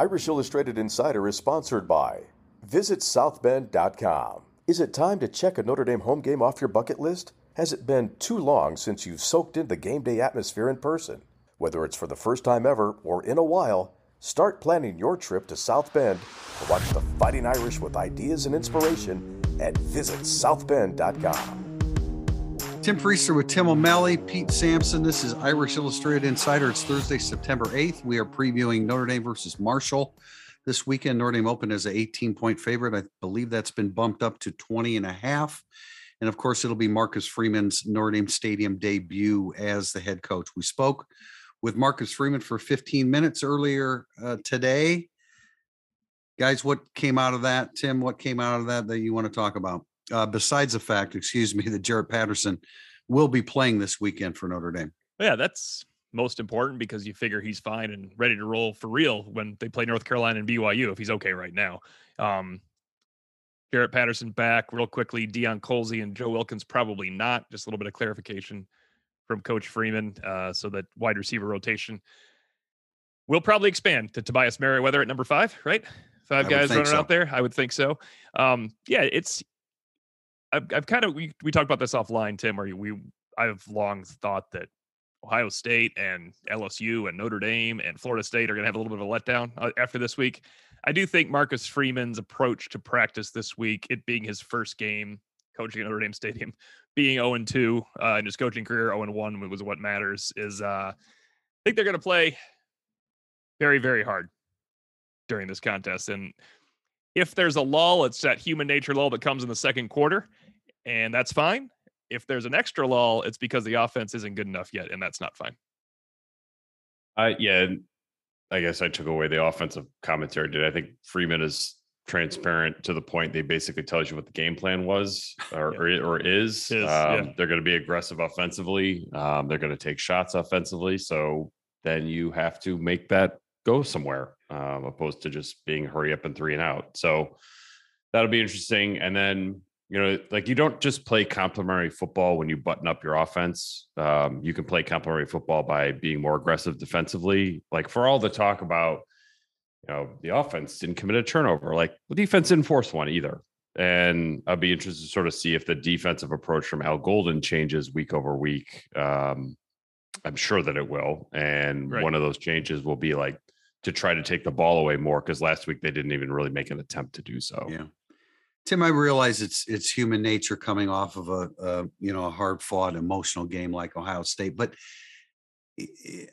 Irish Illustrated Insider is sponsored by Visit Southbend.com. Is it time to check a Notre Dame home game off your bucket list? Has it been too long since you've soaked in the game day atmosphere in person? Whether it's for the first time ever or in a while, start planning your trip to South Bend to watch the Fighting Irish with ideas and inspiration at visitsouthbend.com. Tim Prister with Tim O'Malley, Pete Sampson. This is Irish Illustrated Insider. It's Thursday, September 8th. We are previewing Notre Dame versus Marshall this weekend. Notre Dame opened as an 18 point favorite. I believe that's been bumped up to 20 and a half. And of course, it'll be Marcus Freeman's Notre Dame Stadium debut as the head coach. We spoke with Marcus Freeman for 15 minutes earlier uh, today. Guys, what came out of that? Tim, what came out of that that you want to talk about? Uh, besides the fact, excuse me, that Jarrett Patterson will be playing this weekend for Notre Dame. Yeah, that's most important because you figure he's fine and ready to roll for real when they play North Carolina and BYU if he's okay right now. Um, Jarrett Patterson back real quickly. Deion Colzie and Joe Wilkins probably not. Just a little bit of clarification from Coach Freeman uh, so that wide receiver rotation will probably expand to Tobias Merriweather at number five, right? Five guys running so. out there. I would think so. Um, yeah, it's I've, I've kind of we, we talked about this offline, Tim. Where we I've long thought that Ohio State and LSU and Notre Dame and Florida State are going to have a little bit of a letdown uh, after this week. I do think Marcus Freeman's approach to practice this week, it being his first game coaching at Notre Dame Stadium, being 0 and 2 uh, in his coaching career, 0 and 1 was what matters. Is uh, I think they're going to play very, very hard during this contest. And if there's a lull, it's that human nature lull that comes in the second quarter, and that's fine. If there's an extra lull, it's because the offense isn't good enough yet, and that's not fine. Uh, yeah, I guess I took away the offensive commentary. Did I think Freeman is transparent to the point they basically tells you what the game plan was or yeah. or, or, is. is um, yeah. They're going to be aggressive offensively. Um, they're going to take shots offensively. So then you have to make that go somewhere, um, opposed to just being hurry up and three and out. So that'll be interesting. And then you know, like you don't just play complementary football when you button up your offense. Um, you can play complementary football by being more aggressive defensively. Like for all the talk about, you know, the offense didn't commit a turnover, like the defense didn't force one either. And I'd be interested to sort of see if the defensive approach from Al Golden changes week over week. Um, I'm sure that it will. And right. one of those changes will be like to try to take the ball away more because last week they didn't even really make an attempt to do so. Yeah. Tim, I realize it's it's human nature coming off of a, a you know a hard fought emotional game like Ohio State, but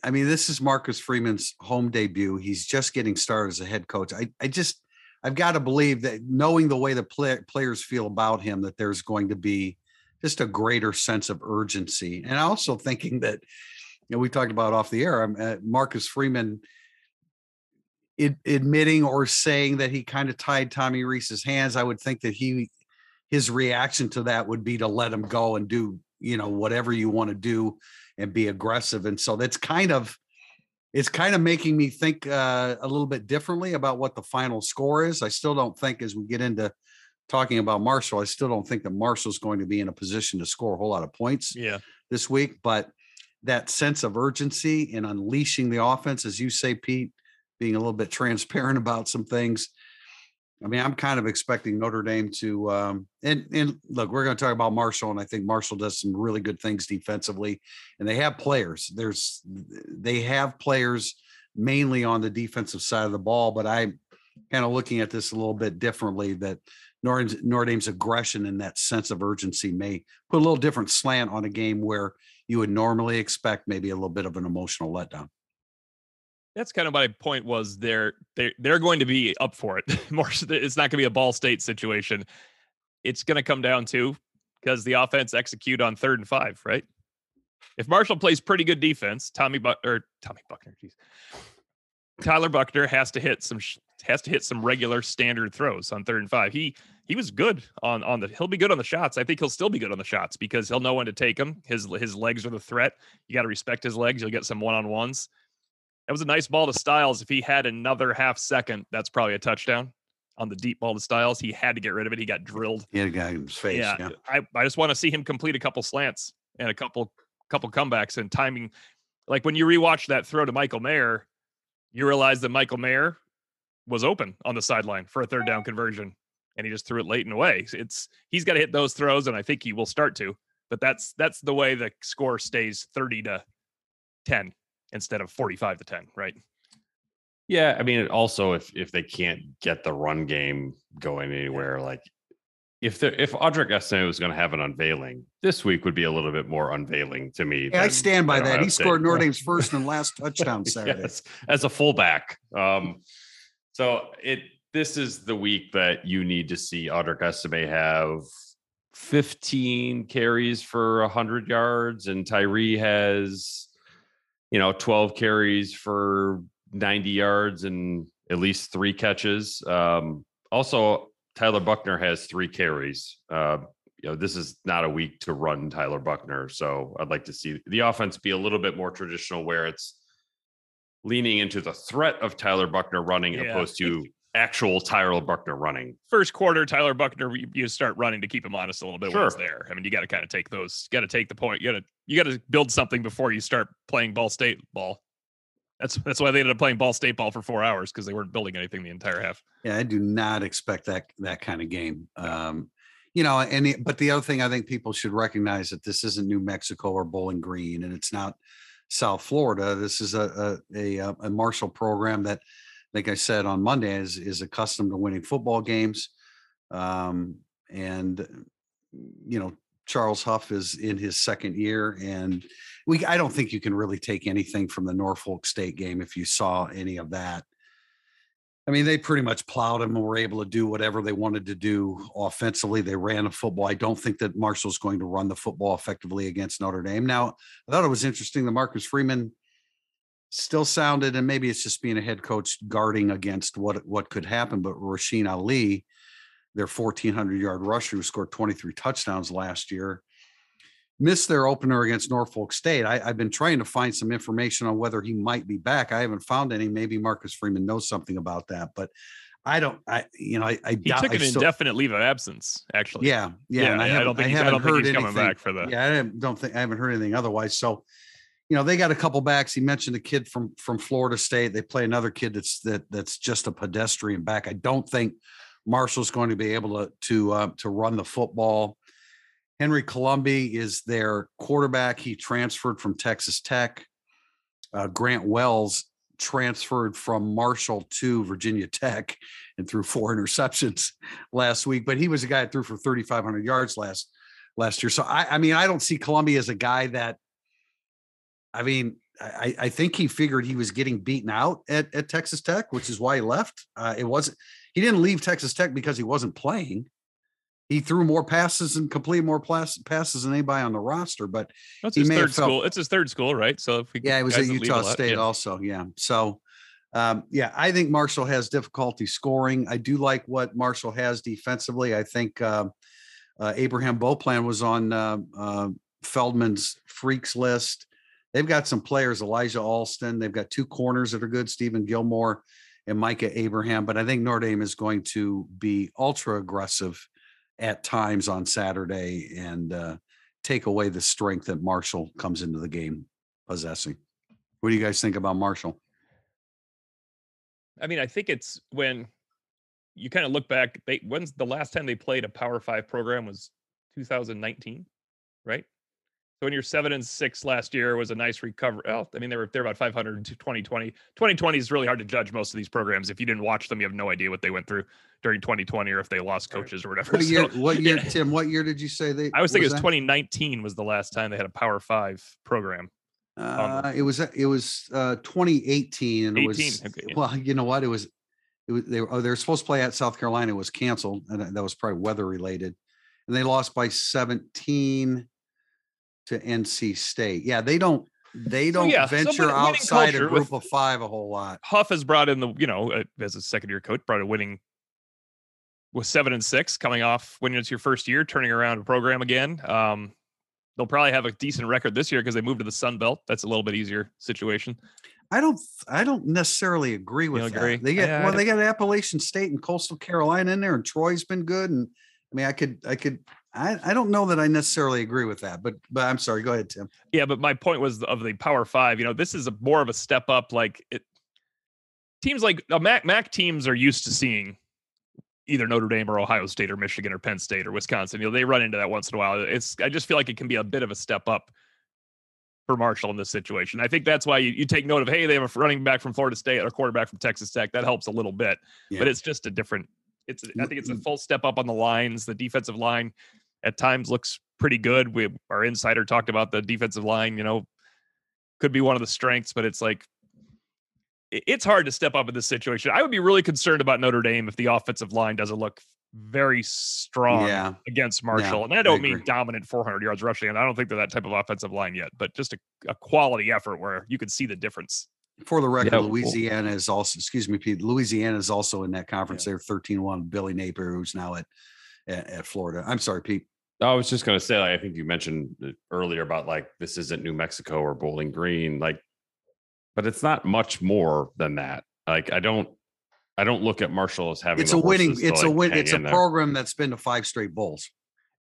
I mean this is Marcus Freeman's home debut. He's just getting started as a head coach. I I just I've got to believe that knowing the way the play, players feel about him, that there's going to be just a greater sense of urgency, and also thinking that you know we talked about off the air. Uh, Marcus Freeman it, admitting or saying that he kind of tied Tommy Rees's hands, I would think that he his reaction to that would be to let him go and do you know whatever you want to do and be aggressive. And so that's kind of it's kind of making me think uh, a little bit differently about what the final score is. I still don't think as we get into talking about Marshall, I still don't think that Marshall's going to be in a position to score a whole lot of points yeah. this week. But that sense of urgency in unleashing the offense, as you say, Pete, being a little bit transparent about some things. I mean, I'm kind of expecting Notre Dame to, um, and and look, we're going to talk about Marshall, and I think Marshall does some really good things defensively, and they have players. There's they have players mainly on the defensive side of the ball, but I'm kind of looking at this a little bit differently. That Notre, Notre Dame's aggression and that sense of urgency may put a little different slant on a game where you would normally expect maybe a little bit of an emotional letdown that's kind of my point was they're they're they're going to be up for it. More it's not going to be a ball state situation. It's going to come down to because the offense execute on third and five right? If marshall plays pretty good defense tommy but or tommy buchner geez tyler buchner has to hit some has to hit some regular standard throws on third and five. He he was good on on the he'll be good on the shots. I think he'll still be good on the shots because he'll know when to take them his his legs are the threat. You got to respect his legs. You'll get some one-on-ones that was a nice ball to Styles. If he had another half second, that's probably a touchdown on the deep ball to Styles. He had to get rid of it. He got drilled. He had a guy in his face. Yeah. yeah. I, I just want to see him complete a couple slants and a couple couple comebacks and timing. Like when you rewatch that throw to Michael Mayer, you realize that Michael Mayer was open on the sideline for a third down conversion, and he just threw it late and away. It's he's got to hit those throws, and I think he will start to. But that's that's the way the score stays thirty to ten instead of forty five to ten, right? Yeah, I mean, also if if they can't get the run game going anywhere, like if the if Audric Estime was going to have an unveiling, this week would be a little bit more unveiling to me. Yeah, I stand by that. He State. scored Notre Dame's first and last touchdown Saturday. Yes, as a fullback. Um, so it this is the week that you need to see Audric Estime have 15 carries for 100 yards, and Tyree has, you know, 12 carries for 90 yards and at least three catches. Um, also, Tyler Buchner has three carries. Uh, you know, this is not a week to run Tyler Buchner. So I'd like to see the offense be a little bit more traditional where it's leaning into the threat of Tyler Buchner running Yeah. opposed to actual Tyler Buchner running. First quarter, Tyler Buchner, you, you start running to keep him honest a little bit when it's Sure. there. I mean, you got to kind of take those, got to take the point. You got to you got to build something before you start playing Ball State ball. That's that's why they ended up playing Ball State ball for four hours because they weren't building anything the entire half. Yeah, I do not expect that that kind of game. Um, you know, and the, but the other thing I think people should recognize that this isn't New Mexico or Bowling Green, and it's not South Florida. This is a a, a, a Marshall program that, like I said on Monday, is is accustomed to winning football games, um, and you know Charles Huff is in his second year, and we I don't think you can really take anything from the Norfolk State game if you saw any of that. I mean, they pretty much plowed him and were able to do whatever they wanted to do offensively. They ran the football. I don't think that Marshall's going to run the football effectively against Notre Dame. Now, I thought it was interesting that Marcus Freeman still sounded, and maybe it's just being a head coach guarding against what what could happen. But Rasheen Ali, their 1,400 yard rusher who scored 23 touchdowns last year, missed their opener against Norfolk State. I, I've been trying to find some information on whether he might be back. I haven't found any. Maybe Marcus Freeman knows something about that, but I don't. I you know I, I He doubt. took I an still- indefinite leave of absence, actually. yeah, yeah. yeah. and I, haven't- don't think I haven't don't think heard he's coming anything- back for the. Yeah, I don't think I haven't heard anything otherwise. So, you know, they got a couple backs. He mentioned a kid from from Florida State. They play another kid that's that that's just a pedestrian back. I don't think Marshall's going to be able to to uh, to run the football. Henry Colombi is their quarterback. He transferred from Texas Tech. Uh, Grant Wells transferred from Marshall to Virginia Tech and threw four interceptions last week. But he was a guy that threw for 3,500 yards last last year. So I, I mean, I don't see Colombi as a guy that. I mean, I, I think he figured he was getting beaten out at, at Texas Tech, which is why he left. Uh, it wasn't. He didn't leave Texas Tech because he wasn't playing. He threw more passes and completed more pass, passes than anybody on the roster. But That's he his third felt- school. It's his third school, right? So if we yeah, it was at that leave a Utah lot, State yeah. also. Yeah. So, um, yeah, I think Marshall has difficulty scoring. I do like what Marshall has defensively. I think um uh, Abraham Beauplan was on uh, uh, Feldman's freaks list. They've got some players, Elijah Alston. They've got two corners that are good, Stephen Gilmore and Micah Abraham. But I think Notre Dame is going to be ultra aggressive at times on Saturday and uh, take away the strength that Marshall comes into the game possessing. What do you guys think about Marshall? I mean, I think it's when you kind of look back. They when's the last time they played a Power Five program was 2019, right? So when you're seven and six last year was a nice recovery. Oh, I mean, they were they're about 500 in 2020. 2020 is really hard to judge most of these programs. If you didn't watch them, you have no idea what they went through during 2020 or if they lost coaches or whatever. What year? So, What year, yeah. Tim? What year did you say they? I was thinking it was that? 2019 was the last time they had a Power Five program. Uh, it was it was uh 2018 and it 18, was okay, yeah. well you know what it was it was they were oh, they were supposed to play at South Carolina it was canceled and that was probably weather related and they lost by 17 to NC State yeah they don't they don't yeah, venture outside a group of five a whole lot Huff has brought in the, you know, uh, as a second year coach, brought a winning with seven and six coming off when it's your first year, turning around a program again. Um, they'll probably have a decent record this year because they moved to the Sun Belt. That's a little bit easier situation. I don't I don't necessarily agree with that agree? they get Yeah, I well they got Appalachian State and Coastal Carolina in there and Troy's been good and I mean I could I could I, I don't know that I necessarily agree with that but but I'm sorry go ahead Tim Yeah, but my point was of the Power Five. You know, this is a more of a step up. Like it, teams like uh, Mac Mac teams are used to seeing either Notre Dame or Ohio State or Michigan or Penn State or Wisconsin. You know, they run into that once in a while. It's I just feel like it can be a bit of a step up for Marshall in this situation. I think that's why you, you take note of hey, they have a running back from Florida State or a quarterback from Texas Tech. That helps a little bit, Yeah. but it's just a different. It's I mm, think it's a mm. full step up on the lines. The defensive line at times looks pretty good. We our insider talked about the defensive line. You know, could be one of the strengths, but it's like it's hard to step up in this situation. I would be really concerned about Notre Dame if the offensive line doesn't look very strong Yeah. against Marshall. and I I don't mean dominant 400 yards rushing. And I don't think they're that type of offensive line yet, but just a, a quality effort where you can see the difference. For the record, Yeah, well- Louisiana is also, excuse me, Pete, Louisiana is also in that conference. They're 13 1. Billy Napier, who's now at, at, at Florida. I'm sorry, Pete. I was just going to say, like, I think you mentioned earlier about like this isn't New Mexico or Bowling Green, like, but it's not much more than that. Like, I don't, I don't look at Marshall as having. It's a winning, horses to, it's a like, win. It's a in there. program that's been to five straight bowls.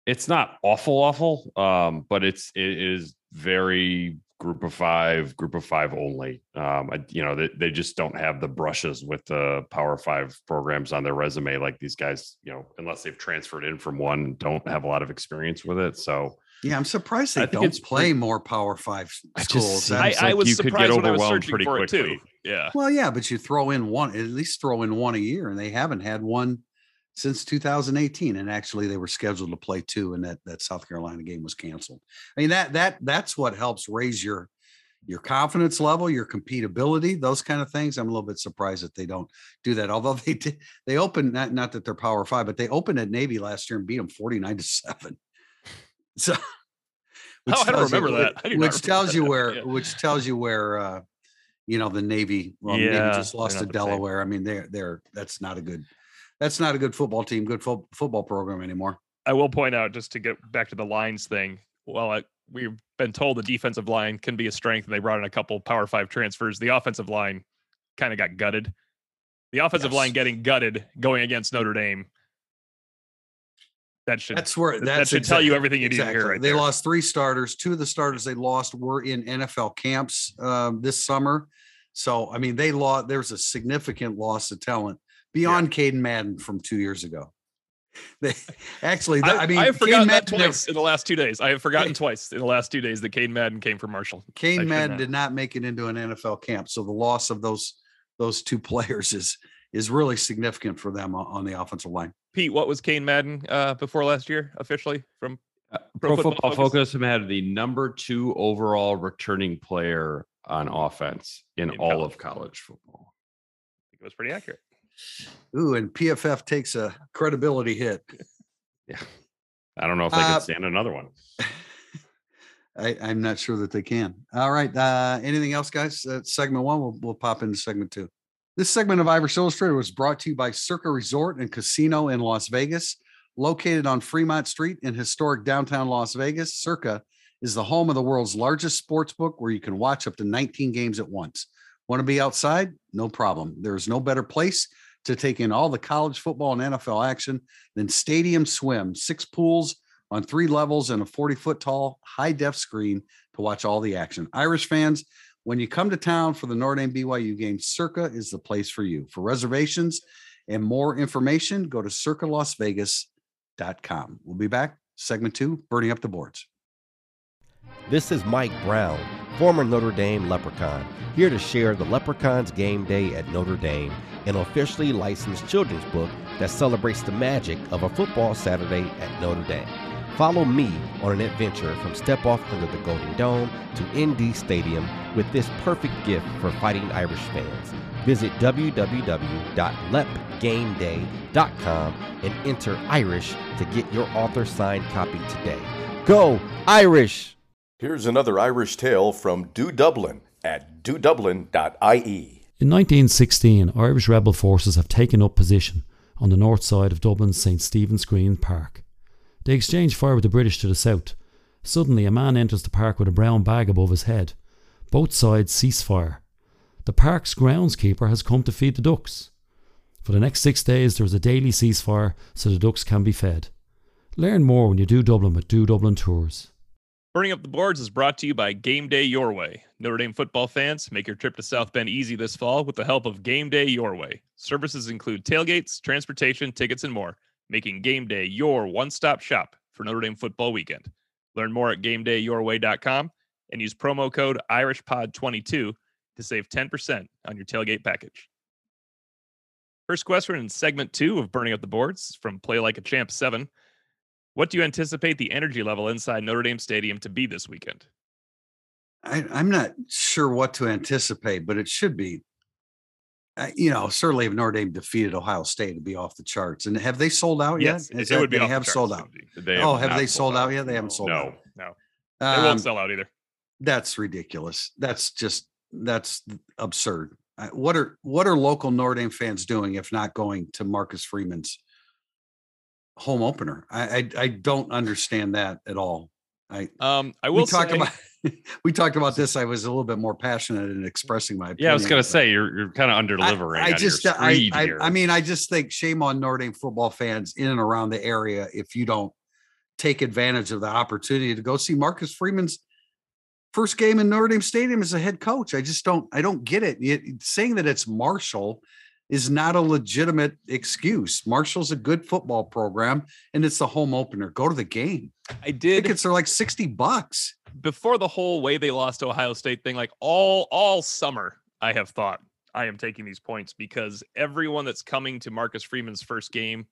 It's not awful, awful, um, but it's it is very group of five, group of five only. Um, I, you know, they, they just don't have the brushes with the Power Five programs on their resume like these guys. You know, unless they've transferred in from one, don't have a lot of experience with it. So. Yeah, I'm surprised they think don't it's play pretty- more Power Five I just schools. I, That's- I like was you could get surprised when I was overwhelmed searching pretty for it too. quickly. Yeah. well, yeah, but you throw in one, at least throw in one a year, and they haven't had one since 2018. And actually, they were scheduled to play two, and that that South Carolina game was canceled. I mean that that that's what helps raise your your confidence level, your competability, those kind of things. I'm a little bit surprised that they don't do that. Although they did, they opened not not that they're Power Five, but they opened at Navy last year and beat them 49 to seven. So. Oh, I don't tells you- remember that. Which remember tells you where, Yeah. which tells you where, uh, you know, the Navy, well, Navy Yeah, just lost to not the same. Delaware. I mean, they're, they're, that's not a good, that's not a good football team, good fo- football program anymore. I will point out just to get back to the lines thing. Well, I, we've been told the defensive line can be a strength, and they brought in a couple Power Five transfers. The offensive line kind of got gutted. The offensive line getting gutted going against Notre Dame. That should That's where, that that's should tell you everything you need to hear. Exactly. Right They there. lost three starters. Two of the starters they lost were in NFL camps um, this summer. So, I mean, they lost, there's a significant loss of talent beyond Caden Madden from two years ago. They actually, th- I, mean, I have Caden forgotten that Madden never- twice in the last two days. I have forgotten Hey. twice in the last two days that Cade Madden came from Marshall. I Cain Madden did not make it into an NFL camp, so the loss of those those two players is is really significant for them on, on the offensive line. Pete, what was Cain Madden uh, before last year officially from? Uh, Pro Pro, Football Football, Focus? Focus had the number two overall returning player on offense in, In all college. of college football. I think it was pretty accurate. Ooh, and PFF takes a credibility hit. Yeah. I don't know if they Uh, could stand another one. I, I'm not sure that they can. All right. Uh, anything else, guys? Uh, segment one, we'll, we'll pop into segment two. This segment of Irish Illustrated was brought to you by Circa Resort and Casino in Las Vegas. Located on Fremont Street in historic downtown Las Vegas, Circa is the home of the world's largest sports book where you can watch up to 19 games at once. Want to be outside? No problem. There's no better place to take in all the college football and NFL action then Stadium Swim, six pools on three levels and a 40 foot tall high def screen to watch all the action. Irish fans, when you come to town for the Notre Dame BYU game, Circa is the place for you. For reservations and more information, go to circalasvegas.com. We'll be back. Segment two, burning up the boards. This is Mike Brown, former Notre Dame Leprechaun, here to share the Leprechauns Game Day at Notre Dame, an officially licensed children's book that celebrates the magic of a football Saturday at Notre Dame. Follow me on an adventure from Step Off Under the Golden Dome to ND Stadium with this perfect gift for fighting Irish fans. Visit www.lepgameday.com and enter Irish to get your author signed copy today. Go Irish! Here's another Irish tale from Do Dublin at dodublin.ie. In 1916, Irish rebel forces have taken up position on the north side of Dublin's St Stephen's Green Park. They exchange fire with the British to the south. Suddenly, a man enters the park with a brown bag above his head. Both sides cease fire. The park's groundskeeper has come to feed the ducks. For the next six days, there is a daily ceasefire so the ducks can be fed. Learn more when you do Dublin with Do Dublin Tours. Burning Up the Boards is brought to you by Game Day Your Way. Notre Dame football fans, make your trip to South Bend easy this fall with the help of Game Day Your Way. Services include tailgates, transportation, tickets, and more, making Game Day your one stop shop for Notre Dame football weekend. Learn more at gamedayyourway.com and use promo code IrishPod22 to save 10% on your tailgate package. First question in segment two of Burning Up the Boards from Play Like a Champ 7. What do you anticipate the energy level inside Notre Dame Stadium to be this weekend? I, I'm not sure what to anticipate, but it should be. Uh, you know, certainly if Notre Dame defeated Ohio State, it'd be off the charts. And have they sold out Yes, yet? Is it that- would be they off the have charts. sold out. They Oh, have have they sold out yet? They haven't sold no. out. No, no, they won't Um, sell out either. That's ridiculous. That's just that's absurd. What are what are local Notre Dame fans doing if not going to Marcus Freeman's home opener? I I, I don't understand that at all. I Um, I we will talked say, about we talked about this. I was a little bit more passionate in expressing my opinion. Yeah, I was gonna say you're you're kind of under delivering. I, on just your I I. I mean I just think shame on Notre Dame football fans in and around the area if you don't take advantage of the opportunity to go see Marcus Freeman's first game in Notre Dame Stadium as a head coach. I just don't I don't get it. It- saying that it's Marshall is not a legitimate excuse. Marshall's a good football program and it's the home opener. Go to the game. I did Tickets are like 60 bucks. before the whole way they lost to Ohio State thing, like all all summer, I have thought I am taking these points because everyone that's coming to Marcus Freeman's first game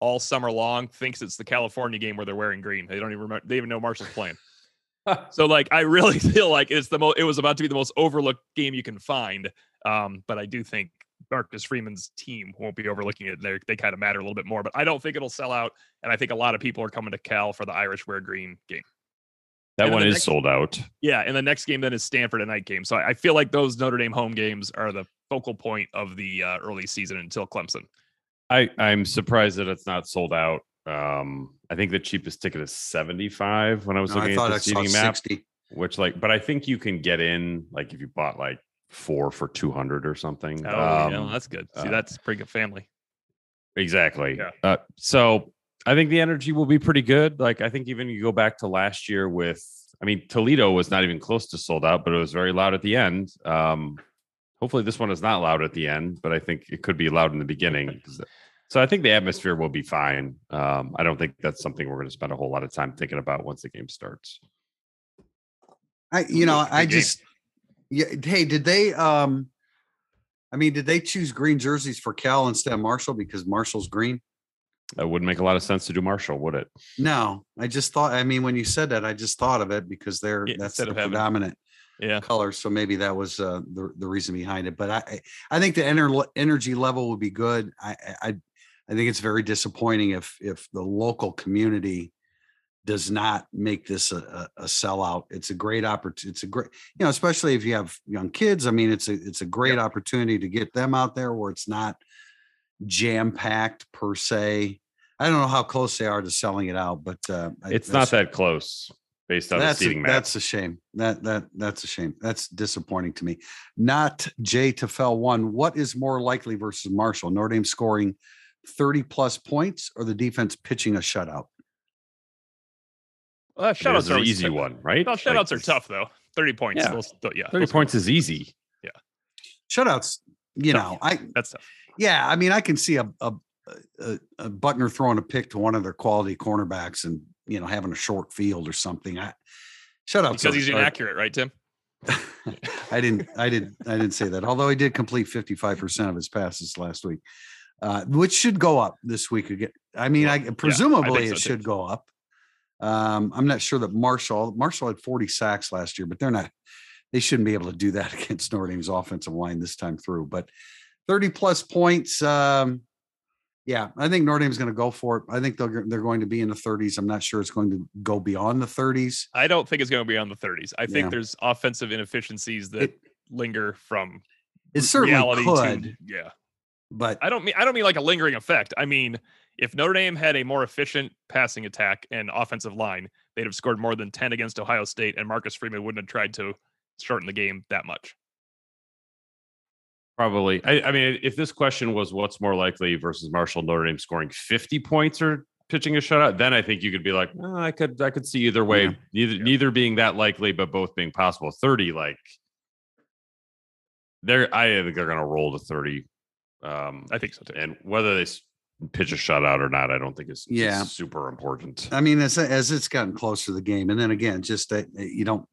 all summer long thinks it's the California game where they're wearing green. They don't even remember they even know Marshall's playing. so like I really feel like it's the most it was about to be the most overlooked game you can find. Um, but I do think Marcus Freeman's team won't be overlooking it. They they kind of matter a little bit more, but I don't think it'll sell out. And I think a lot of people are coming to Cal for the Irish wear green game. that and one is next- sold out. Yeah, and the next game then is Stanford a night game. So I, I feel like those Notre Dame home games are the focal point of the uh, early season until Clemson. I I'm surprised that it's not sold out. Um, I think the cheapest ticket is 75 when I was No, looking thought at the seating map, 60. which like, but I think you can get in like if you bought like four for 200 or something. Oh, yeah, Um, that's good. See, uh, that's pretty good family. Exactly. Yeah. Uh, so I think the energy will be pretty good. Like I think even you go back to last year with, I mean, Toledo was not even close to sold out, but it was very loud at the end. Um, hopefully this one is not loud at the end, but I think it could be loud in the beginning. So I think the atmosphere will be fine. Um, I don't think that's something we're going to spend a whole lot of time thinking about once the game starts. I you know, Good I game. just yeah, hey, did they um I mean, did they choose green jerseys for Cal instead of Marshall because Marshall's green? That wouldn't make a lot of sense to do Marshall, would it? No, I just thought I mean when you said that, I just thought of it because they're Yeah, that's the predominant Yeah. color. So maybe that was uh, the the reason behind it. But I I- think the ener- energy level would be good. I I I think it's very disappointing if if the local community does not make this a, a, a sellout. It's a great opportunity. It's a great, you know, especially if you have young kids. I mean, it's a it's a great opportunity to get them out there where it's not jam packed per se. I don't know how close they are to selling it out, but uh, It's not that close based on the that's a, seating map. that's a shame. That that that's a shame. That's disappointing to me. Not Jay Tefel one. What is more likely versus Marshall? Notre Dame scoring 30 plus points or the defense pitching a shutout? Well, I shutouts are an easy tough. one, right? Well, Like, are tough though. Thirty points. Yeah. those- th- yeah. 30 those are- points is easy. Yeah, shutouts, you Tough. know, I That's tough. yeah, I mean, I can see a a, a, a Buchner throwing a pick to one of their quality cornerbacks and you know having a short field or something. I shutouts Because are- he's are- inaccurate, right, Tim? I didn't, I didn't, I didn't say that. Although he did complete 55% of his passes last week, uh, which should go up this week again. I mean, I presumably so it too. should go up. Um, I'm not sure that Marshall, Marshall had 40 sacks last year, but they're not, they shouldn't be able to do that against Notre Dame's offensive line this time through. But 30 plus points. Um, yeah, I think Notre Dame's going to go for it. I think they're, they're going to be in the 30s. I'm not sure it's going to go beyond the 30s. I don't think it's going to be on the 30s. I think Yeah. there's offensive inefficiencies that It, linger from it certainly reality could, to yeah. but I don't mean I don't mean like a lingering effect. I mean if Notre Dame had a more efficient passing attack and offensive line, they'd have scored more than 10 against Ohio State and Marcus Freeman wouldn't have tried to shorten the game that much. Probably. I, I mean, if this question was what's more likely versus Marshall Notre Dame scoring 50 points or pitching a shutout, then I think you could be like, "Oh, I could I could see either way, Yeah. neither Yeah. neither being that likely, but both being possible. 30, like they're I think they're gonna roll to 30. Um I think so too. and whether they pitch a shutout or not, I don't think is, is Yeah. super important. I mean, as as it's gotten closer to the game, and then again, just that you don't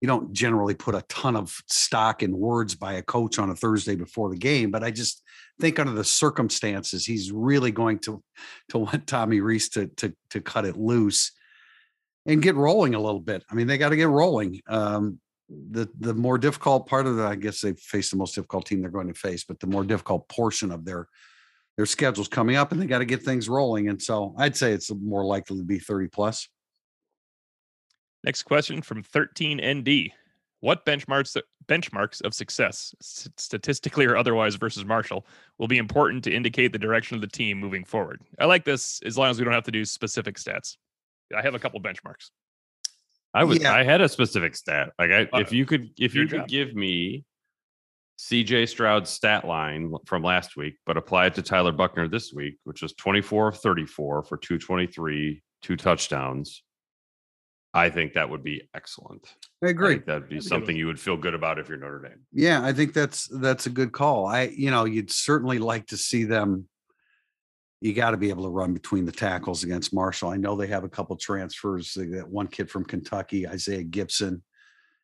you don't generally put a ton of stock in words by a coach on a Thursday before the game, but I just think under the circumstances, he's really going to to want Tommy Rees to to to cut it loose and get rolling a little bit. I mean, they got to get rolling. Um, the the more difficult part of the, I guess they face the most difficult team they're going to face, but the more difficult portion of their their schedule's coming up, and they got to get things rolling. And so I'd say it's more likely to be thirty plus. Next question from 13ND. What benchmarks benchmarks of success, statistically or otherwise, versus Marshall, will be important to indicate the direction of the team moving forward? I like this as long as we don't have to do specific stats. I have a couple benchmarks. I was Yeah. I had a specific stat. Like I if you could if your you could job. give me CJ Stroud's stat line from last week, but apply it to Tyler Buchner this week, which was 24 of 34 for 223, two touchdowns. I think that would be excellent. I I agree. think that'd be That'd be something you would feel good about if you're Notre Dame. Yeah, I think that's that's a good call. I you know you'd certainly like to see them. You got to be able to run between the tackles against Marshall. I know they have a couple transfers. They got one kid from Kentucky, Isaiah Gibson,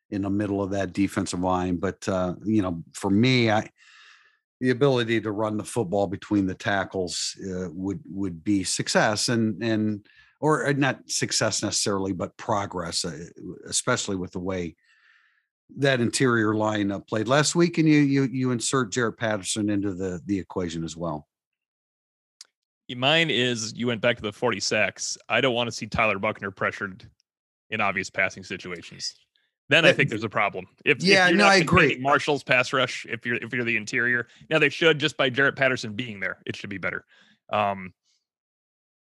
in the middle of that defensive line. But uh, you know, for me, I the ability to run the football between the tackles uh, would would be success and and or uh, not success necessarily, but progress, uh, especially with the way that interior line uh, played last week, and you you you insert Jarrett Patterson into the the equation as well. Mine is you went back to the 40 sacks. I don't want to see Tyler Buchner pressured in obvious passing situations. Then I think there's a problem. If, if Yeah, you're no, not I agree. Marshall's pass rush, if you're if you're the interior, now they should just by Jarrett Patterson being there, it should be better. Um,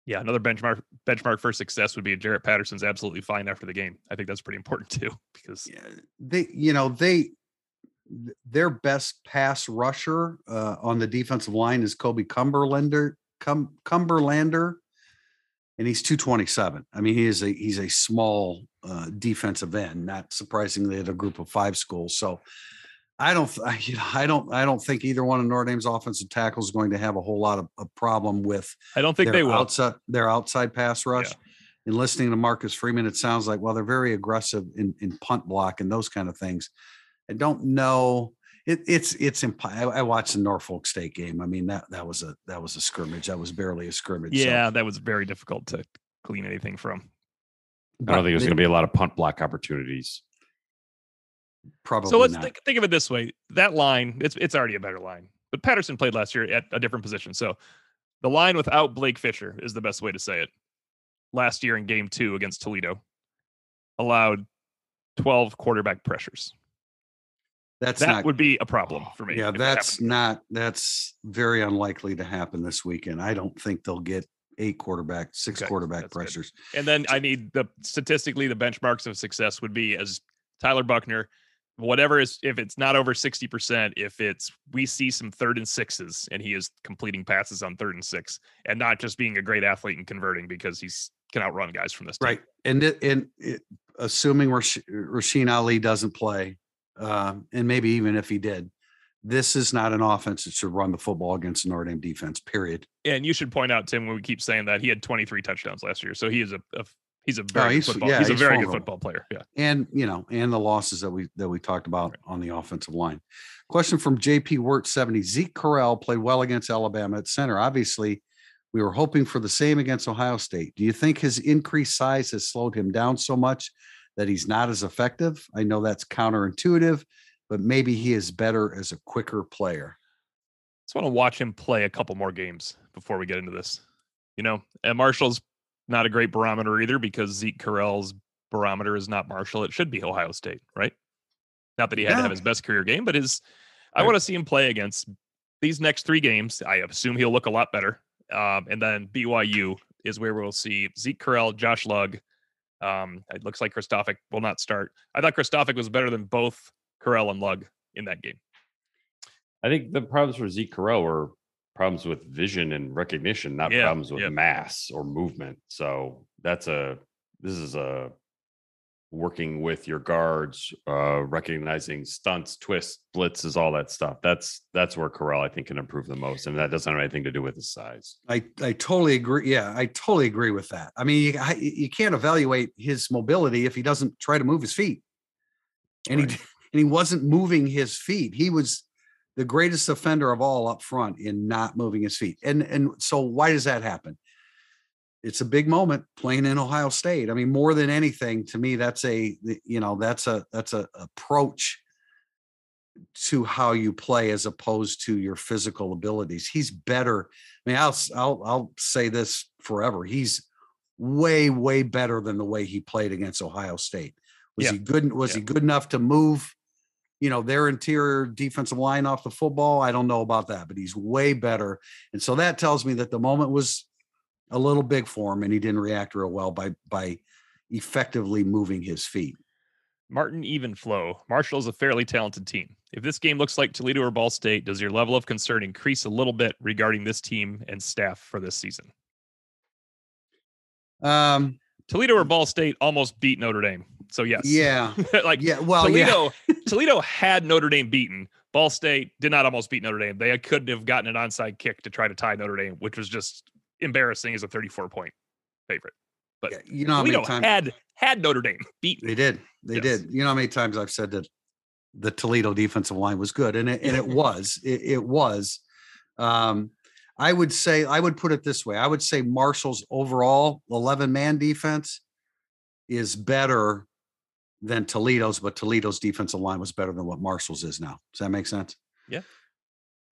yeah, another benchmark benchmark for success would be Jarrett Patterson's absolutely fine after the game. I think that's pretty important too because Yeah, they you know they their best pass rusher uh, on the defensive line is Kobe Cumberlander Cum, Cumberlander, and he's two twenty seven. I mean, he is a he's a small uh, defensive end. Not surprisingly, at a group of five schools. So. I don't, I- you know, I don't, I don't think either one of Notre Dame's offensive tackles is going to have a whole lot of a problem with I don't think they will. outside their outside pass rush. And listening to Marcus Freeman, it sounds like well they're very aggressive in, in punt block and those kind of things. I don't know. It, it's it's imp- I, I watched the Norfolk State game. I mean that that was a that was a scrimmage. That was barely a scrimmage. so- Yeah, that was very difficult to clean anything from. I don't think there's it- going to be a lot of punt block opportunities. probably. so let's not. think, think of it this way: that line, it's it's already a better line. But Patterson played last year at a different position, so the line without Blake Fisher is the best way to say it. Last year in Game Two against Toledo, allowed twelve quarterback pressures. That's that not. would be a problem for me. yeah, that's not. That's very unlikely to happen this weekend. I don't think they'll get eight quarterback, six Okay, quarterback that's good. pressures. And then I need the statistically the benchmarks of success would be as Tyler Buchner, whatever is if it's not over 60%, if it's we see some third and sixes and he is completing passes on third and six and not just being a great athlete and converting because he's can outrun guys from this team. Right. And it, and it, assuming Rash- Rasheen Ali doesn't play, um, and maybe even if he did, this is not an offense that should run the football against the Notre Dame defense. Period. And you should point out Tim when we keep saying that he had 23 touchdowns last year. So he is a, a he's a very Oh, good he's- football. yeah, he's a he's very good football player. Yeah. And you know, and the losses that we that we talked about on the offensive line. Question from JP Wirt 70. Zeke Correll played well against Alabama at center. Obviously, we were hoping for the same against Ohio State. Do you think his increased size has slowed him down so much that he's not as effective? I know that's counterintuitive, but maybe he is better as a quicker player. I just want to watch him play a couple more games before we get into this. You know, and Marshall's not a great barometer either because Zeke Correll's barometer is not Marshall. It should be Ohio State, right? Not that he had to have his best career game, but his I want to see him play against these next three games. I assume he'll look a lot better. Um, and then BYU is where we'll see Zeke Correll, Josh Lugg. Um, it looks like Kristofic will not start. I thought Kristofic was better than both Correll and Lugg in that game. I think the problems for Zeke Correll were problems with vision and recognition, not Yeah, problems with yep. mass or movement. So that's a this is a working with your guards, uh, recognizing stunts, twists, blitzes, all that stuff. That's that's where Correll I think can improve the most, and that doesn't have anything to do with his size. I, I totally agree. Yeah, I totally agree with that. I mean, you, I, you can't evaluate his mobility if he doesn't try to move his feet. And he and he wasn't moving his feet. He was the greatest offender of all up front in not moving his feet. And and so why does that happen? It's a big moment playing in Ohio State. I mean, more than anything, to me, that's a you know that's a that's a approach to how you play as opposed to your physical abilities. He's better. I mean, I'll I'll I'll say this forever. He's way way better than the way he played against Ohio State. Was Yeah. he good? Was Yeah. he good enough to move? You know their interior defensive line off the football. I don't know about that, but he's way better. And so that tells me that the moment was a little big for him, and he didn't react real well by by effectively moving his feet. Martin Evenflow. Marshall is a fairly talented team. If this game looks like Toledo or Ball State, does your level of concern increase a little bit regarding this team and staff for this season? Um, Toledo or Ball State almost beat Notre Dame. So yes. yeah, like yeah. Well, yeah. Toledo, Toledo had Notre Dame beaten. Ball State did not almost beat Notre Dame. They couldn't have gotten an onside kick to try to tie Notre Dame, which was just embarrassing as a 34 point favorite. But Yeah, you know how many times had had Notre Dame beat. They did. They Yes. did. You know how many times I've said that the Toledo defensive line was good, and it and it was. It, it was. Um, I would say I would put it this way. I would say Marshall's overall eleven man defense is better than Toledo's, but Toledo's defensive line was better than what Marshall's is now. Does that make sense?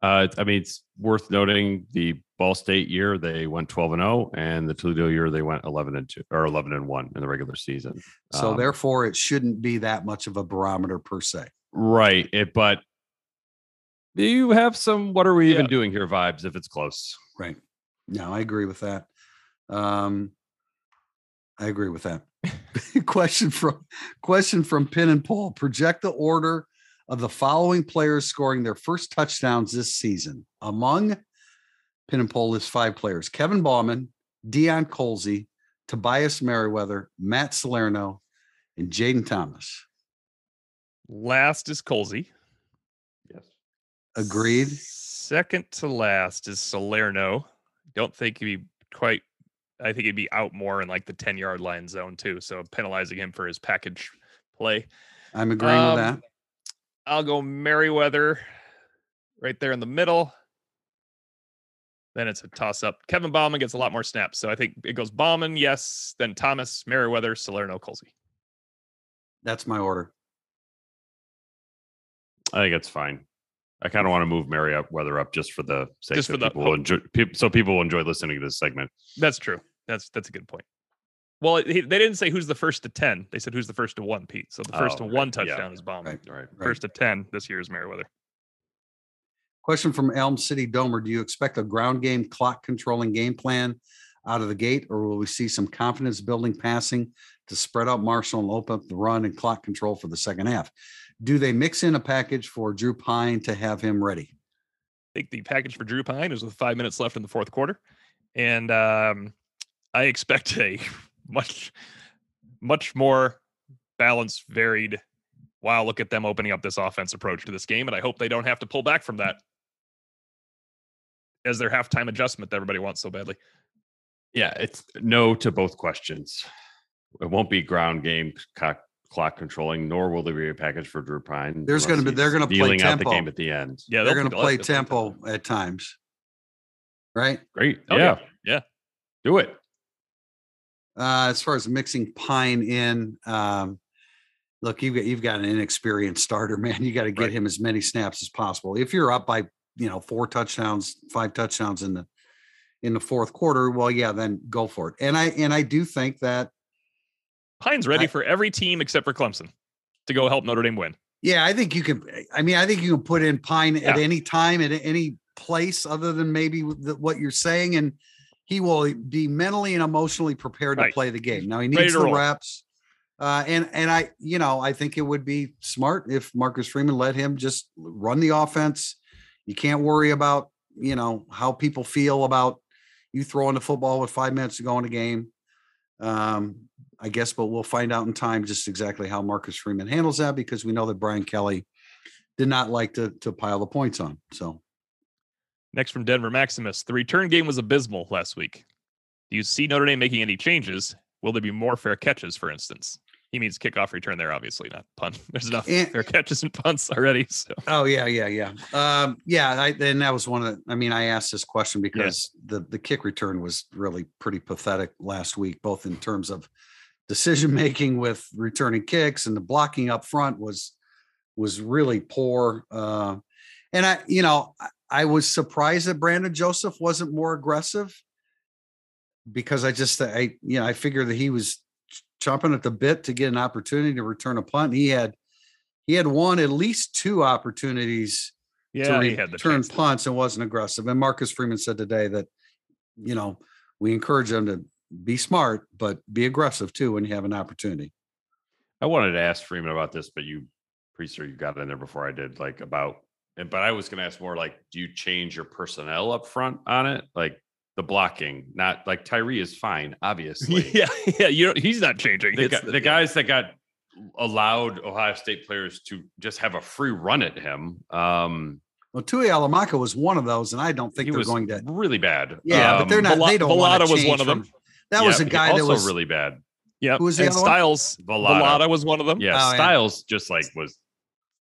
Uh, I mean, it's worth noting the Ball State year they went twelve and zero, and the Toledo year they went eleven and two or eleven and one in the regular season. So Um, therefore, it shouldn't be that much of a barometer per se. right, it, but you have some "what are we even doing here" vibes if it's close. Right. No, I agree with that. Um, I agree with that. question from question from Pin and Paul. Project the order of the following players scoring their first touchdowns this season. Among Pin and Paul lists five players: Kevin Bauman, Deion Colzie, Tobias Merriweather, Matt Salerno, and Jayden Thomas. Last is Colzie. Yes. Agreed. Second to last is Salerno. Don't think he'd be quite. I think he'd be out more in like the 10 yard line zone too. So penalizing him for his package play. I'm agreeing Um, with that. I'll go Merriweather right there in the middle. Then it's a toss up. Kevin Bauman gets a lot more snaps. So I think it goes Bauman, yes. Then Thomas, Merriweather, Salerno, Colzie. That's my order. I think it's fine. I kind of want to move Mary up, weather up, just for the sake Just that for the people will enjoy, so people will enjoy listening to this segment. That's true. That's that's a good point. Well, he, they didn't say who's the first to 10. They said who's the first to one, Pete. So the first Oh, to one right. Yeah. touchdown is Bauman. Right. All right. Right. First to 10 this year is Merriweather. Question from Elm City Domer. Do you expect a ground game clock controlling game plan out of the gate, or will we see some confidence building passing to spread out Marshall and open up the run and clock control for the second half? Do they mix in a package for Drew Pyne to have him ready? I think the package for Drew Pyne is with five minutes left in the fourth quarter. And um, I expect a much, much more balanced, varied. Wow, look at them opening up this offense approach to this game. And I hope they don't have to pull back from that as their halftime adjustment that everybody wants so badly. Yeah, it's no to both questions. It won't be ground game co- clock controlling, nor will there be a package for Drew Pyne. There's gonna be- they're gonna play dealing out the tempo. game at the end. Yeah, They're going to play play tempo at times, right? Great. Oh, yeah. yeah. Yeah. Do it. Uh, as far as mixing Pyne in, um, look, you've got you've got an inexperienced starter, man. You got to get Right. him as many snaps as possible. If you're up by you know four touchdowns, five touchdowns in the in the fourth quarter, well, yeah, then go for it. And I and I do think that Pyne's ready I- for every team except for Clemson to go help Notre Dame win. Yeah, I think you can. I mean, I think you can put in Pyne at any time, at any place, other than maybe the, what you're saying, and he will be mentally and emotionally prepared to play the game. Now he needs the reps, uh, and and I, you know, I think it would be smart if Marcus Freeman let him just run the offense. You can't worry about you know, how people feel about you throwing the football with five minutes to go in a game. Um, I guess, but we'll find out in time just exactly how Marcus Freeman handles that because we know that Brian Kelly did not like to to pile the points on. So Next from Denver Maximus, the return game was abysmal last week. Do you see Notre Dame making any changes? Will there be more fair catches, for instance? He means kickoff return there, obviously, not punt. There's enough And- fair catches and punts already. So Oh yeah, yeah, yeah. Um, yeah, I, and that was one of the. I mean, I asked this question because the the kick return was really pretty pathetic last week, both in terms of decision making with returning kicks and the blocking up front was was really poor. Uh, and I, you know, I, was surprised that Brandon Joseph wasn't more aggressive because I just I you know I figured that he was chomping at the bit to get an opportunity to return a punt. He had he had won at least two opportunities yeah, to the return punts and wasn't aggressive. And Marcus Freeman said today that, you know, we encourage them to be smart, but be aggressive too when you have an opportunity. I wanted to ask Freeman about this, but you, pretty sure you got in there before I did. Like about, and but I was going to ask more like, do you change your personnel up front on it, like the blocking? Not like Tyree is fine, obviously. Yeah, yeah. You don't, he's not changing. the, It's gu- the guys that got allowed Ohio State players to just have a free run at him. Um, Well, Tui Alamaka was one of those, and I don't think he they're was going to. really bad. Yeah, but they're Um, not. Vela- they don't. wanna Velada was one of them. from- That was a he guy that was really bad. Yeah, Who was the and other? Styles Velada. Velada was one of them. Yeah, Oh, yeah. Styles just like was.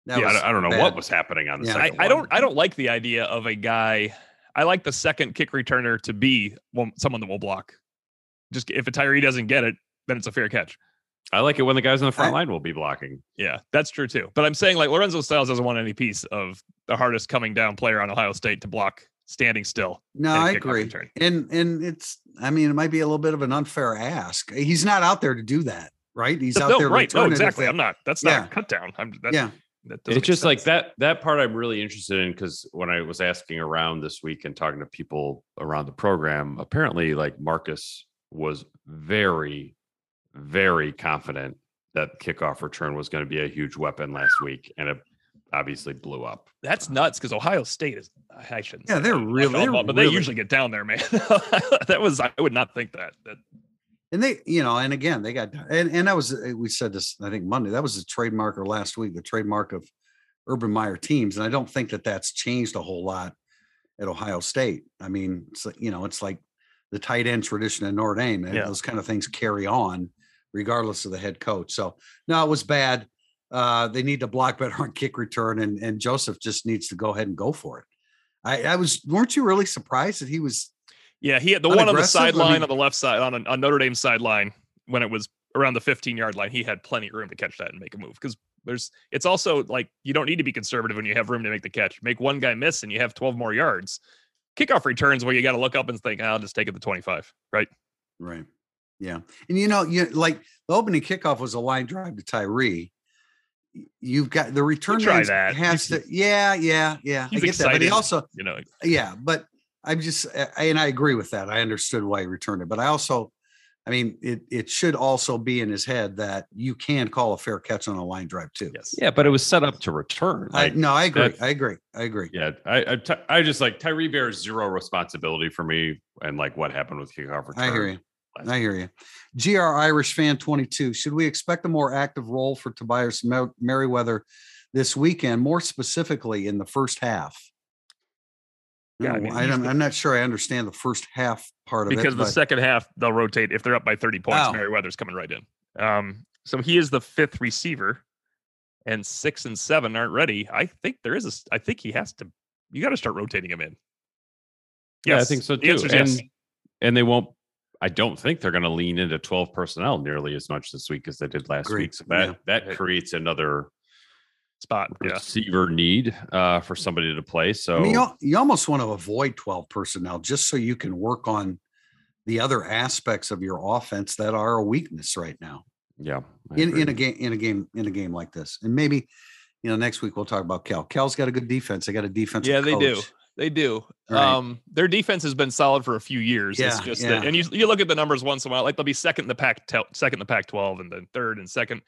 That yeah, I don't- I don't know bad. what was happening on the Yeah. I, second I don't. I don't like the idea of a guy. I like the second kick returner to be someone that will block. Just if a Tyree doesn't get it, then it's a fair catch. I like it when the guys on the front I- line will be blocking. Yeah, that's true too. But I'm saying like Lorenzo Styles doesn't want any piece of the hardest coming down player on Ohio State to block standing still. No, I agree. And and it's. I mean, it might be a little bit of an unfair ask. He's not out there to do that, right? He's out no, there. right? No, returning if exactly. I'm not. That's Yeah. not a cut down. I'm. That's, Yeah. That It's make just like that. That part I'm really interested in because when I was asking around this week and talking to people around the program, apparently, like Marcus was very, very confident that kickoff return was going to be a huge weapon last week, and it obviously blew up. That's nuts because Ohio State is. I shouldn't. Yeah, say they're that. Really- they're but really- they usually get down there, man. that was. I would not think that. That And they, you know, and again, they got, and, and that was, uh, we said this, I think Monday, that was the trademark or last week, the trademark of Urban Meyer teams. And I don't think that that's changed a whole lot at Ohio State. I mean, it's like, you know, it's like the tight end tradition in Notre Dame and Yeah. those kind of things carry on regardless of the head coach. So no, it was bad. Uh, they need to block better on kick return and, and Joseph just needs to go ahead and go for it. I, I was, weren't you really surprised that he was, Yeah, he had the one on the sideline on the left side on, on Notre Dame sideline when it was around the 15 yard line. He had plenty of room to catch that and make a move because there's it's also like you don't need to be conservative when you have room to make the catch. Make one guy miss and you have 12 more yards. Kickoff returns where you got to look up and think, I'll just take it to 25, right? Right. Yeah. And you know, you like the opening kickoff was a line drive to Tyree. You've got the return try that. has to. Yeah, yeah, yeah. He's I get that, but he also, You know, yeah, but I'm just, I- and I agree with that. I understood why he returned it, but I also, I mean, it it should also be in his head that you can call a fair catch on a line drive too. yes. Yeah, but it was set up to return. I, no, I agree. that's- I agree. I agree. yeah, I, I, t- I just like Tyree bears zero responsibility for me and like what happened with kickoff return. I hear you. I hear you. GR Irish fan 22. Should we expect a more active role for Tobias Mer- Merriweather this weekend, more specifically in the first half? Yeah, I mean, I don't, I'm not sure I understand the first half part of because it. Because the but- second half they'll rotate if they're up by 30 points. Oh. Merriweather's coming right in. Um, so he is the fifth receiver, and six and seven aren't ready. I think there is a, I think he has to. You got to start rotating him in. Yeah, I think so too. answer And yes. and they won't. I don't think they're going to lean into twelve personnel nearly as much this week as they did last Agreed. week. So that Yeah. that creates another spot. Yeah. receiver need uh, for somebody to play. So I mean, you, you almost want to avoid 12 personnel just so you can work on the other aspects of your offense that are a weakness right now. yeah, I in, agree. in a game in a game in a game like this. And maybe you know next week we'll talk about Cal. Cal's got a good defense. They got a defense. Yeah, they do. They do. Right. Um, their defense has been solid for a few years. it's Yeah, just yeah. that, and you you look at the numbers once in a while, like they'll be second in the pack, second in the Pac-12, and then third and second,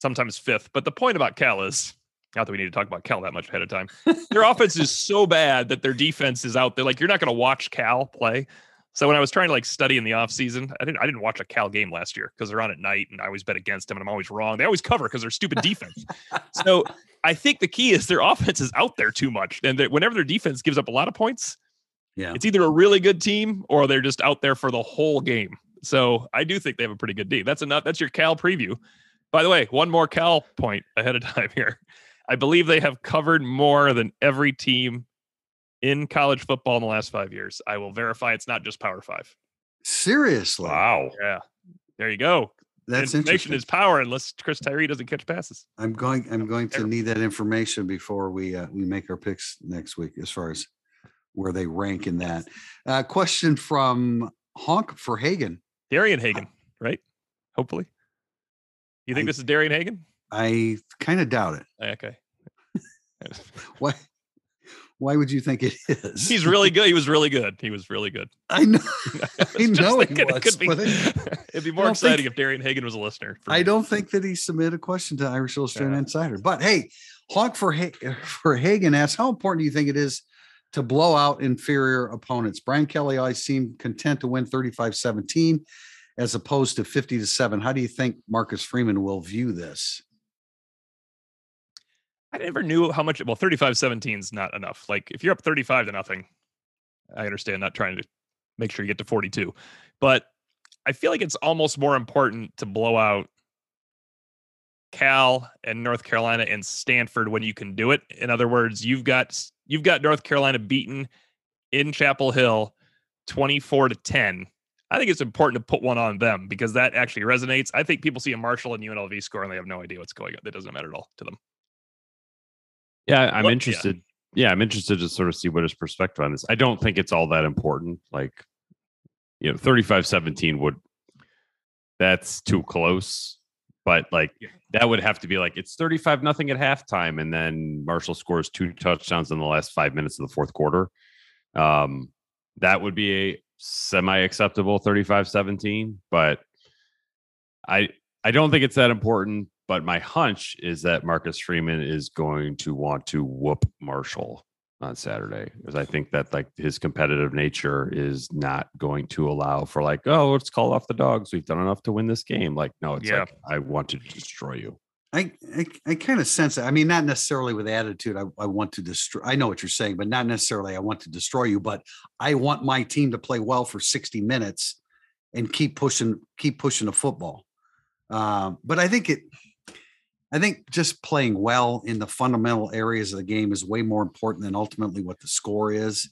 sometimes fifth. But the point about Cal is Not that we need to talk about Cal that much ahead of time. Their offense is so bad that their defense is out there. Like you're not going to watch Cal play. So when I was trying to like study in the offseason, I didn't I didn't watch a Cal game last year because they're on at night and I always bet against them and I'm always wrong. They always cover because they're stupid defense. so I think the key is their offense is out there too much. And that whenever their defense gives up a lot of points, Yeah. it's either a really good team or they're just out there for the whole game. So I do think they have a pretty good D. That's enough. That's your Cal preview. By the way, one more Cal point ahead of time here. I believe they have covered more than every team in college football in the last five years. I will verify it's not just Power Five. Seriously. Wow. Yeah. There you go. That's Information interesting. is power unless Chris Tyree doesn't catch passes. I'm going. I'm going to need that information before we uh, we make our picks next week, as far as where they rank in that. Uh, question from Honk for Hagen. Darian Hagan, right? Hopefully. You think I- this is Darian Hagan? I kind of doubt it. Oh, okay. Why? Why would you think it is? He's really good. He was really good. He was really good. I know. I I know he was, could be, it- it'd be more exciting think- if Darian Hagan was a listener. I me. don't think that he submitted a question to Irish Illustrated Yeah. Insider. But hey, Hawk for ha- for Hagen asks, how important do you think it is to blow out inferior opponents? Brian Kelly always seemed content to win 35-17 as opposed to 50 to 7. How do you think Marcus Freeman will view this? I never knew how much. Well, 35 17 is not enough. Like, if you're up 35 to nothing, I understand not trying to make sure you get to 42. But I feel like it's almost more important to blow out Cal and North Carolina and Stanford when you can do it. In other words, you've got you've got North Carolina beaten in Chapel Hill 24 to 10. I think it's important to put one on them because that actually resonates. I think people see a Marshall and UNLV score and they have no idea what's going on. That doesn't matter at all to them. Yeah, I'm yeah. interested. Yeah. I'm interested to sort of see what his perspective on this. I don't think it's all that important. Like, you know, 35 17 would, that's too close. But like, Yeah. that would have to be like, it's 35 nothing at halftime. And then Marshall scores two touchdowns in the last five minutes of the fourth quarter. Um, that would be a semi acceptable 35 17. But I, I don't think it's that important, but my hunch is that Marcus Freeman is going to want to whoop Marshall on Saturday because I think that like his competitive nature is not going to allow for like, oh, let's call off the dogs. We've done enough to win this game. Like, no, it's Yeah. like I want to destroy you. I I, I kind of sense it. I mean, not necessarily with attitude. I, I want to destroy. I know what you're saying, but not necessarily. I want to destroy you, but I want my team to play well for 60 minutes and keep pushing, keep pushing the football. Um, but I think it. I think just playing well in the fundamental areas of the game is way more important than ultimately what the score is.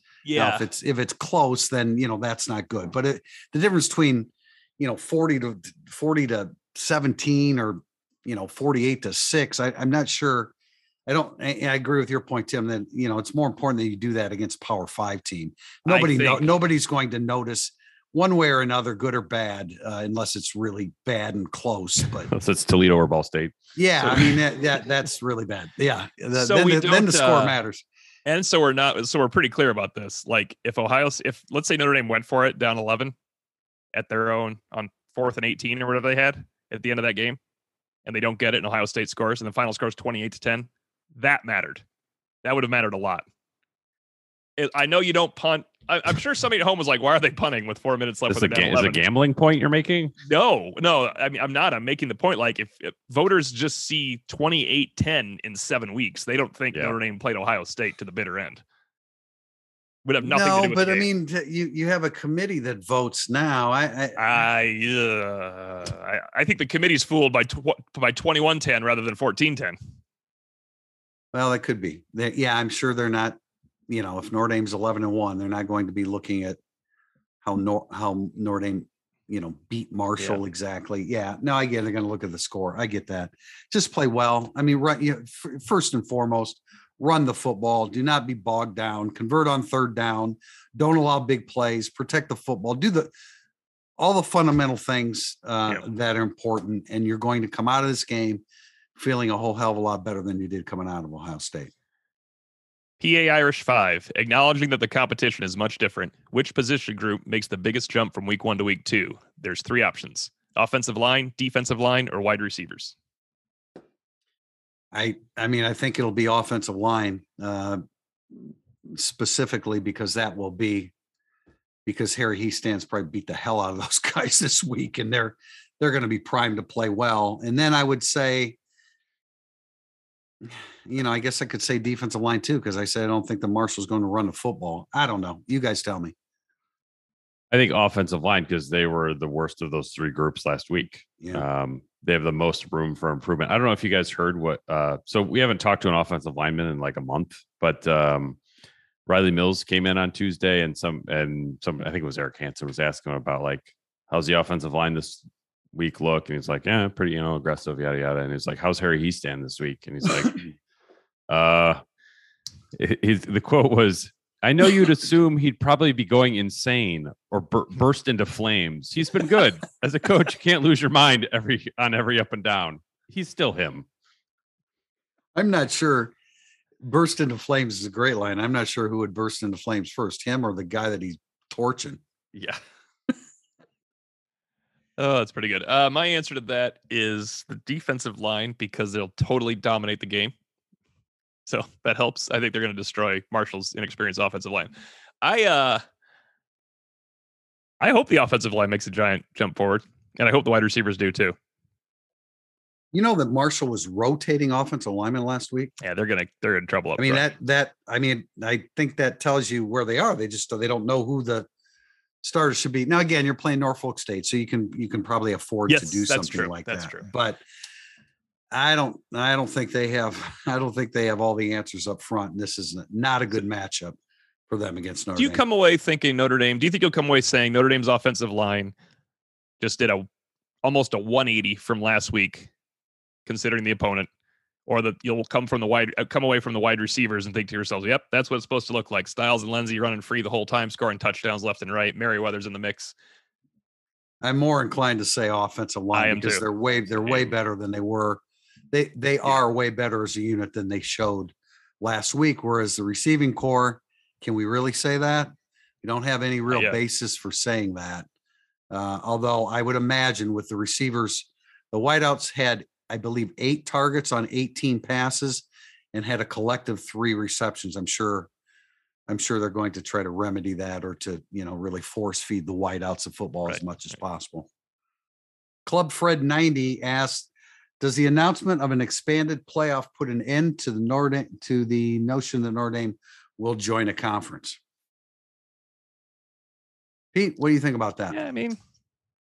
Now, if it's if it's close, then you know that's not good. But it, the difference between you know 40 to 40 to 17 or you know 48 to 6 I, i'm not sure i don't I, I agree with your point tim that you know it's more important that you do that against power five team nobody no, nobody's going to notice one way or another good or bad uh, unless it's really bad and close but So it's Toledo or Ball State. yeah So- i mean that, that that's really bad yeah the- So then, we the, then the don't, score uh, matters And so we're not. So we're pretty clear about this. Like, if Ohio, if let's say Notre Dame went for it down eleven at their own on fourth and eighteen or whatever they had at the end of that game, and they don't get it, and Ohio State scores, and the final score is twenty-eight to ten, that mattered. That would have mattered a lot. It, I know you don't punt. I, I'm sure somebody at home was like, "Why are they punting with four minutes left?" Is with a, ga- is a gambling point you're making? No, no. I mean, I'm not. I'm making the point. Like, if, if voters just see 28 10 in seven weeks, they don't think Yeah. Notre Dame played Ohio State to the bitter end. Would have nothing to no do with but the i mean t- you you have a committee that votes now i i, I, uh, I I think the committee's fooled by tw- by 21 10 rather than 14 10. Well, that could be. They- yeah, I'm sure they're not. You know, if Notre Dame's 11 and one, they're not going to be looking at how Nor how Notre Dame, you know, beat Marshall exactly. Yeah, no, I get. it. They're going to look at the score. I get that. Just play well. I mean, right. You know, f- first and foremost, run the football. Do not be bogged down. Convert on third down. Don't allow big plays. Protect the football. Do the all the fundamental things uh, Yeah. that are important, and you're going to come out of this game feeling a whole hell of a lot better than you did coming out of Ohio State. PA Irish 5, acknowledging that the competition is much different. Which position group makes the biggest jump from week one to week two? There's three options offensive line, defensive line, or wide receivers. I I mean I think it'll be offensive line uh, specifically because that will be because Harry Hiestands probably beat the hell out of those guys this week and they're they're going to be primed to play well. And then I would say, you know, I guess I could say defensive line too because I said I don't think the Marshall's going to run the football. I don't know. You guys tell me. I think offensive line because they were the worst of those three groups last week. Yeah. Um, they have the most room for improvement. I don't know if you guys heard what. Uh, so we haven't talked to an offensive lineman in like a month, but um, Riley Mills came in on Tuesday, and some and some. I think it was Eric Hansen was asking him about like how's the offensive line this week look, and he's like, yeah, pretty you know aggressive, yada yada. And he's like, how's Harry Hiestand this week? And he's like, uh, his the quote was. I know you'd assume he'd probably be going insane or bur- burst into flames. He's been good as a coach. You can't lose your mind every on every up and down. He's still him. I'm not sure. Burst into flames is a great line. I'm not sure who would burst into flames first, him or the guy that he's torching. Yeah. Oh, that's pretty good. Uh, my answer to that is the defensive line because they'll totally dominate the game. So that helps. I think they're going to destroy Marshall's inexperienced offensive line. I uh I hope the offensive line makes a giant jump forward, and I hope the wide receivers do too. You know that Marshall was rotating offensive linemen last week. Yeah, they're gonna they're in trouble. Up I mean front. that that I mean I think that tells you where they are. They just they don't know who the starters should be. Now again, you're playing Norfolk State, so you can you can probably afford to do something true. like That's that. true. But I don't I don't think they have I don't think they have all the answers up front. And this is not a good matchup for them against Notre Do you Dame. come away thinking Notre Dame? Do you think you'll come away saying Notre Dame's offensive line just did a almost a 180 from last week, considering the opponent, or that you'll come from the wide uh, come away from the wide receivers and think to yourselves, "Yep, that's what it's supposed to look like." Styles and Lenzy running free the whole time, scoring touchdowns left and right. Merriweather's in the mix. I'm more inclined to say offensive line because too. they're way they're way better than they were. They they are way better as a unit than they showed last week. Whereas the receiving corps, can we really say that? We don't have any real yet. basis for saying that. Uh, although I would imagine with the receivers, the wideouts had, I believe, eight targets on 18 passes and had a collective three receptions. I'm sure I'm sure they're going to try to remedy that or to, you know, really force feed the wideouts of football as much as possible. Club Fred 90 asked, does the announcement of an expanded playoff put an end to the Notre to the notion that Notre Dame will join a conference? Pete, what do you think about that? Yeah, I mean,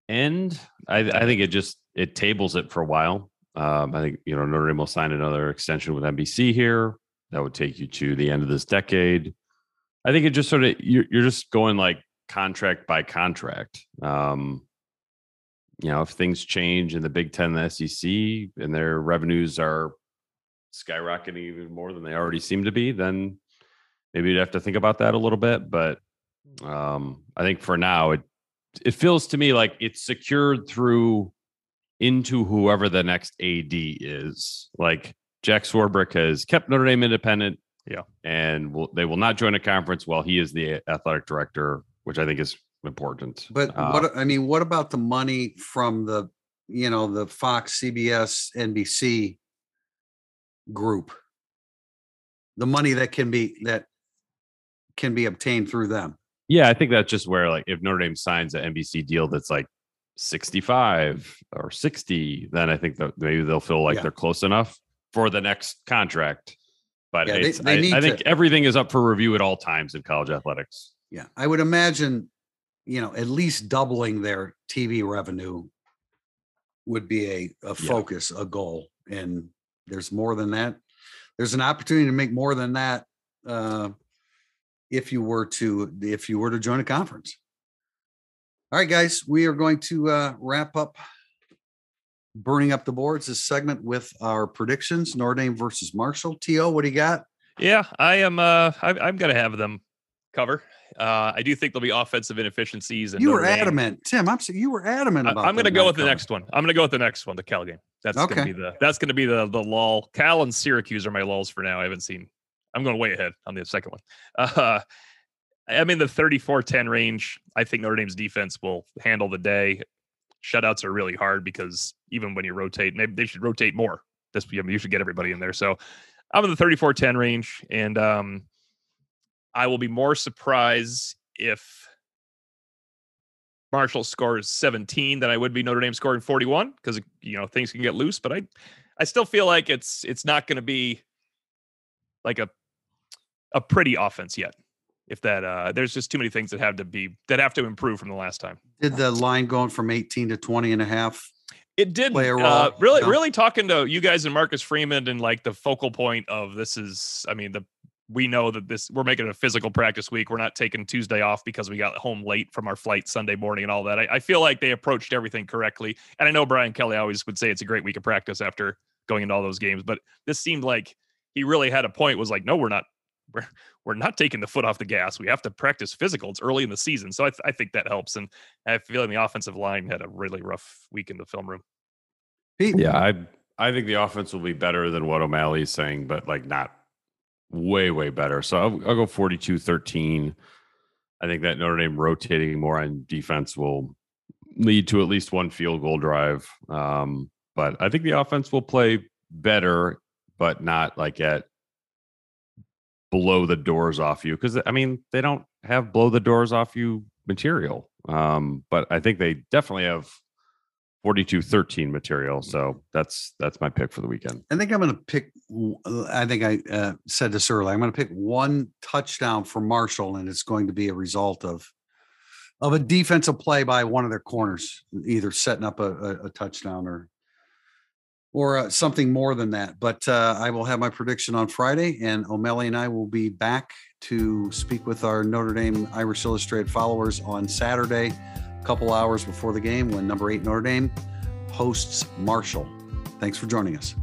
end. I, I think it just it tables it for a while. Um, I think you know Notre Dame will sign another extension with NBC here. That would take you to the end of this decade. I think it just sort of you're, you're just going like contract by contract. Um, you know, if things change in the Big Ten, the SEC, and their revenues are skyrocketing even more than they already seem to be, then maybe you'd have to think about that a little bit. But um, I think for now, it it feels to me like it's secured through into whoever the next AD is. Like Jack Swarbrick has kept Notre Dame independent. Yeah. And will, they will not join a conference while he is the athletic director, which I think is important. But Uh, what I mean, what about the money from the, you know, the Fox, CBS, NBC group? The money that can be that can be obtained through them. yeah, I think that's just where like if Notre Dame signs an NBC deal that's like 65 or 60, then I think that maybe they'll feel like Yeah. they're close enough for the next contract. But Yeah, they- it's, they I, I think to- everything is up for review at all times in college athletics. Yeah, I would imagine, you know, at least doubling their TV revenue would be a, a focus, a goal. And there's more than that. There's an opportunity to make more than that uh, if you were to if you were to join a conference. All right, guys, we are going to uh, wrap up burning up the boards this segment with our predictions: Notre Dame versus Marshall. To what do you got? yeah, I am. Uh, I, I'm gonna have them cover. Uh, I do think there'll be offensive inefficiencies. And You were Notre Dame- adamant, Tim. I'm you were adamant about. I, am going to go with the next one. I'm going to go with the next one, the Cal game. That's going Okay. to be the that's going to be the the lull. Cal and Syracuse are my lulls for now. I haven't seen. I'm going way ahead on the second one. Uh, I'm in the 34-10 range. I think Notre Dame's defense will handle the day. Shutouts are really hard because even when you rotate, maybe they should rotate more this I mean, you should get everybody in there. So I'm in the 34-10 range, and um, I will be more surprised if Marshall scores 17 than I would be Notre Dame scoring 41 because you know things can get loose. But I, I still feel like it's it's not going to be like a a pretty offense yet. If that uh there's just too many things that have to be that have to improve from the last time. Did the line going from 18 to 20 and a half? It did Play a uh, really yeah. really talking to you guys and Marcus Freeman and like the focal point of this is I mean the we know that this we're making a physical practice week. We're not taking Tuesday off because we got home late from our flight Sunday morning and all that. I, I feel like they approached everything correctly. And I know Brian Kelly always would say it's a great week of practice after going into all those games, but this seemed like he really had a point. Was like, no, we're not. We're we're not taking the foot off the gas. We have to practice physical. It's early in the season, so I, th- I think that helps. And I feel like the offensive line had a really rough week in the film room. Yeah, I I think the offense will be better than what O'Malley's saying, but like not way way better. So I'll, I'll go 42-13. I think that Notre Dame rotating more on defense will lead to at least one field goal drive. Um, but I think the offense will play better, but not like at blow the doors off you because I mean they don't have blow the doors off you material. Um, but I think they definitely have 42-13 material. So that's that's my pick for the weekend. I think I'm going to pick. I think I uh, said this earlier. I'm going to pick one touchdown for Marshall, and it's going to be a result of of a defensive play by one of their corners, either setting up a, a, a touchdown or or uh, something more than that. But uh, I will have my prediction on Friday, and O'Malley and I will be back to speak with our Notre Dame Irish Illustrated followers on Saturday, a couple hours before the game when number eight Notre Dame hosts Marshall. Thanks for joining us.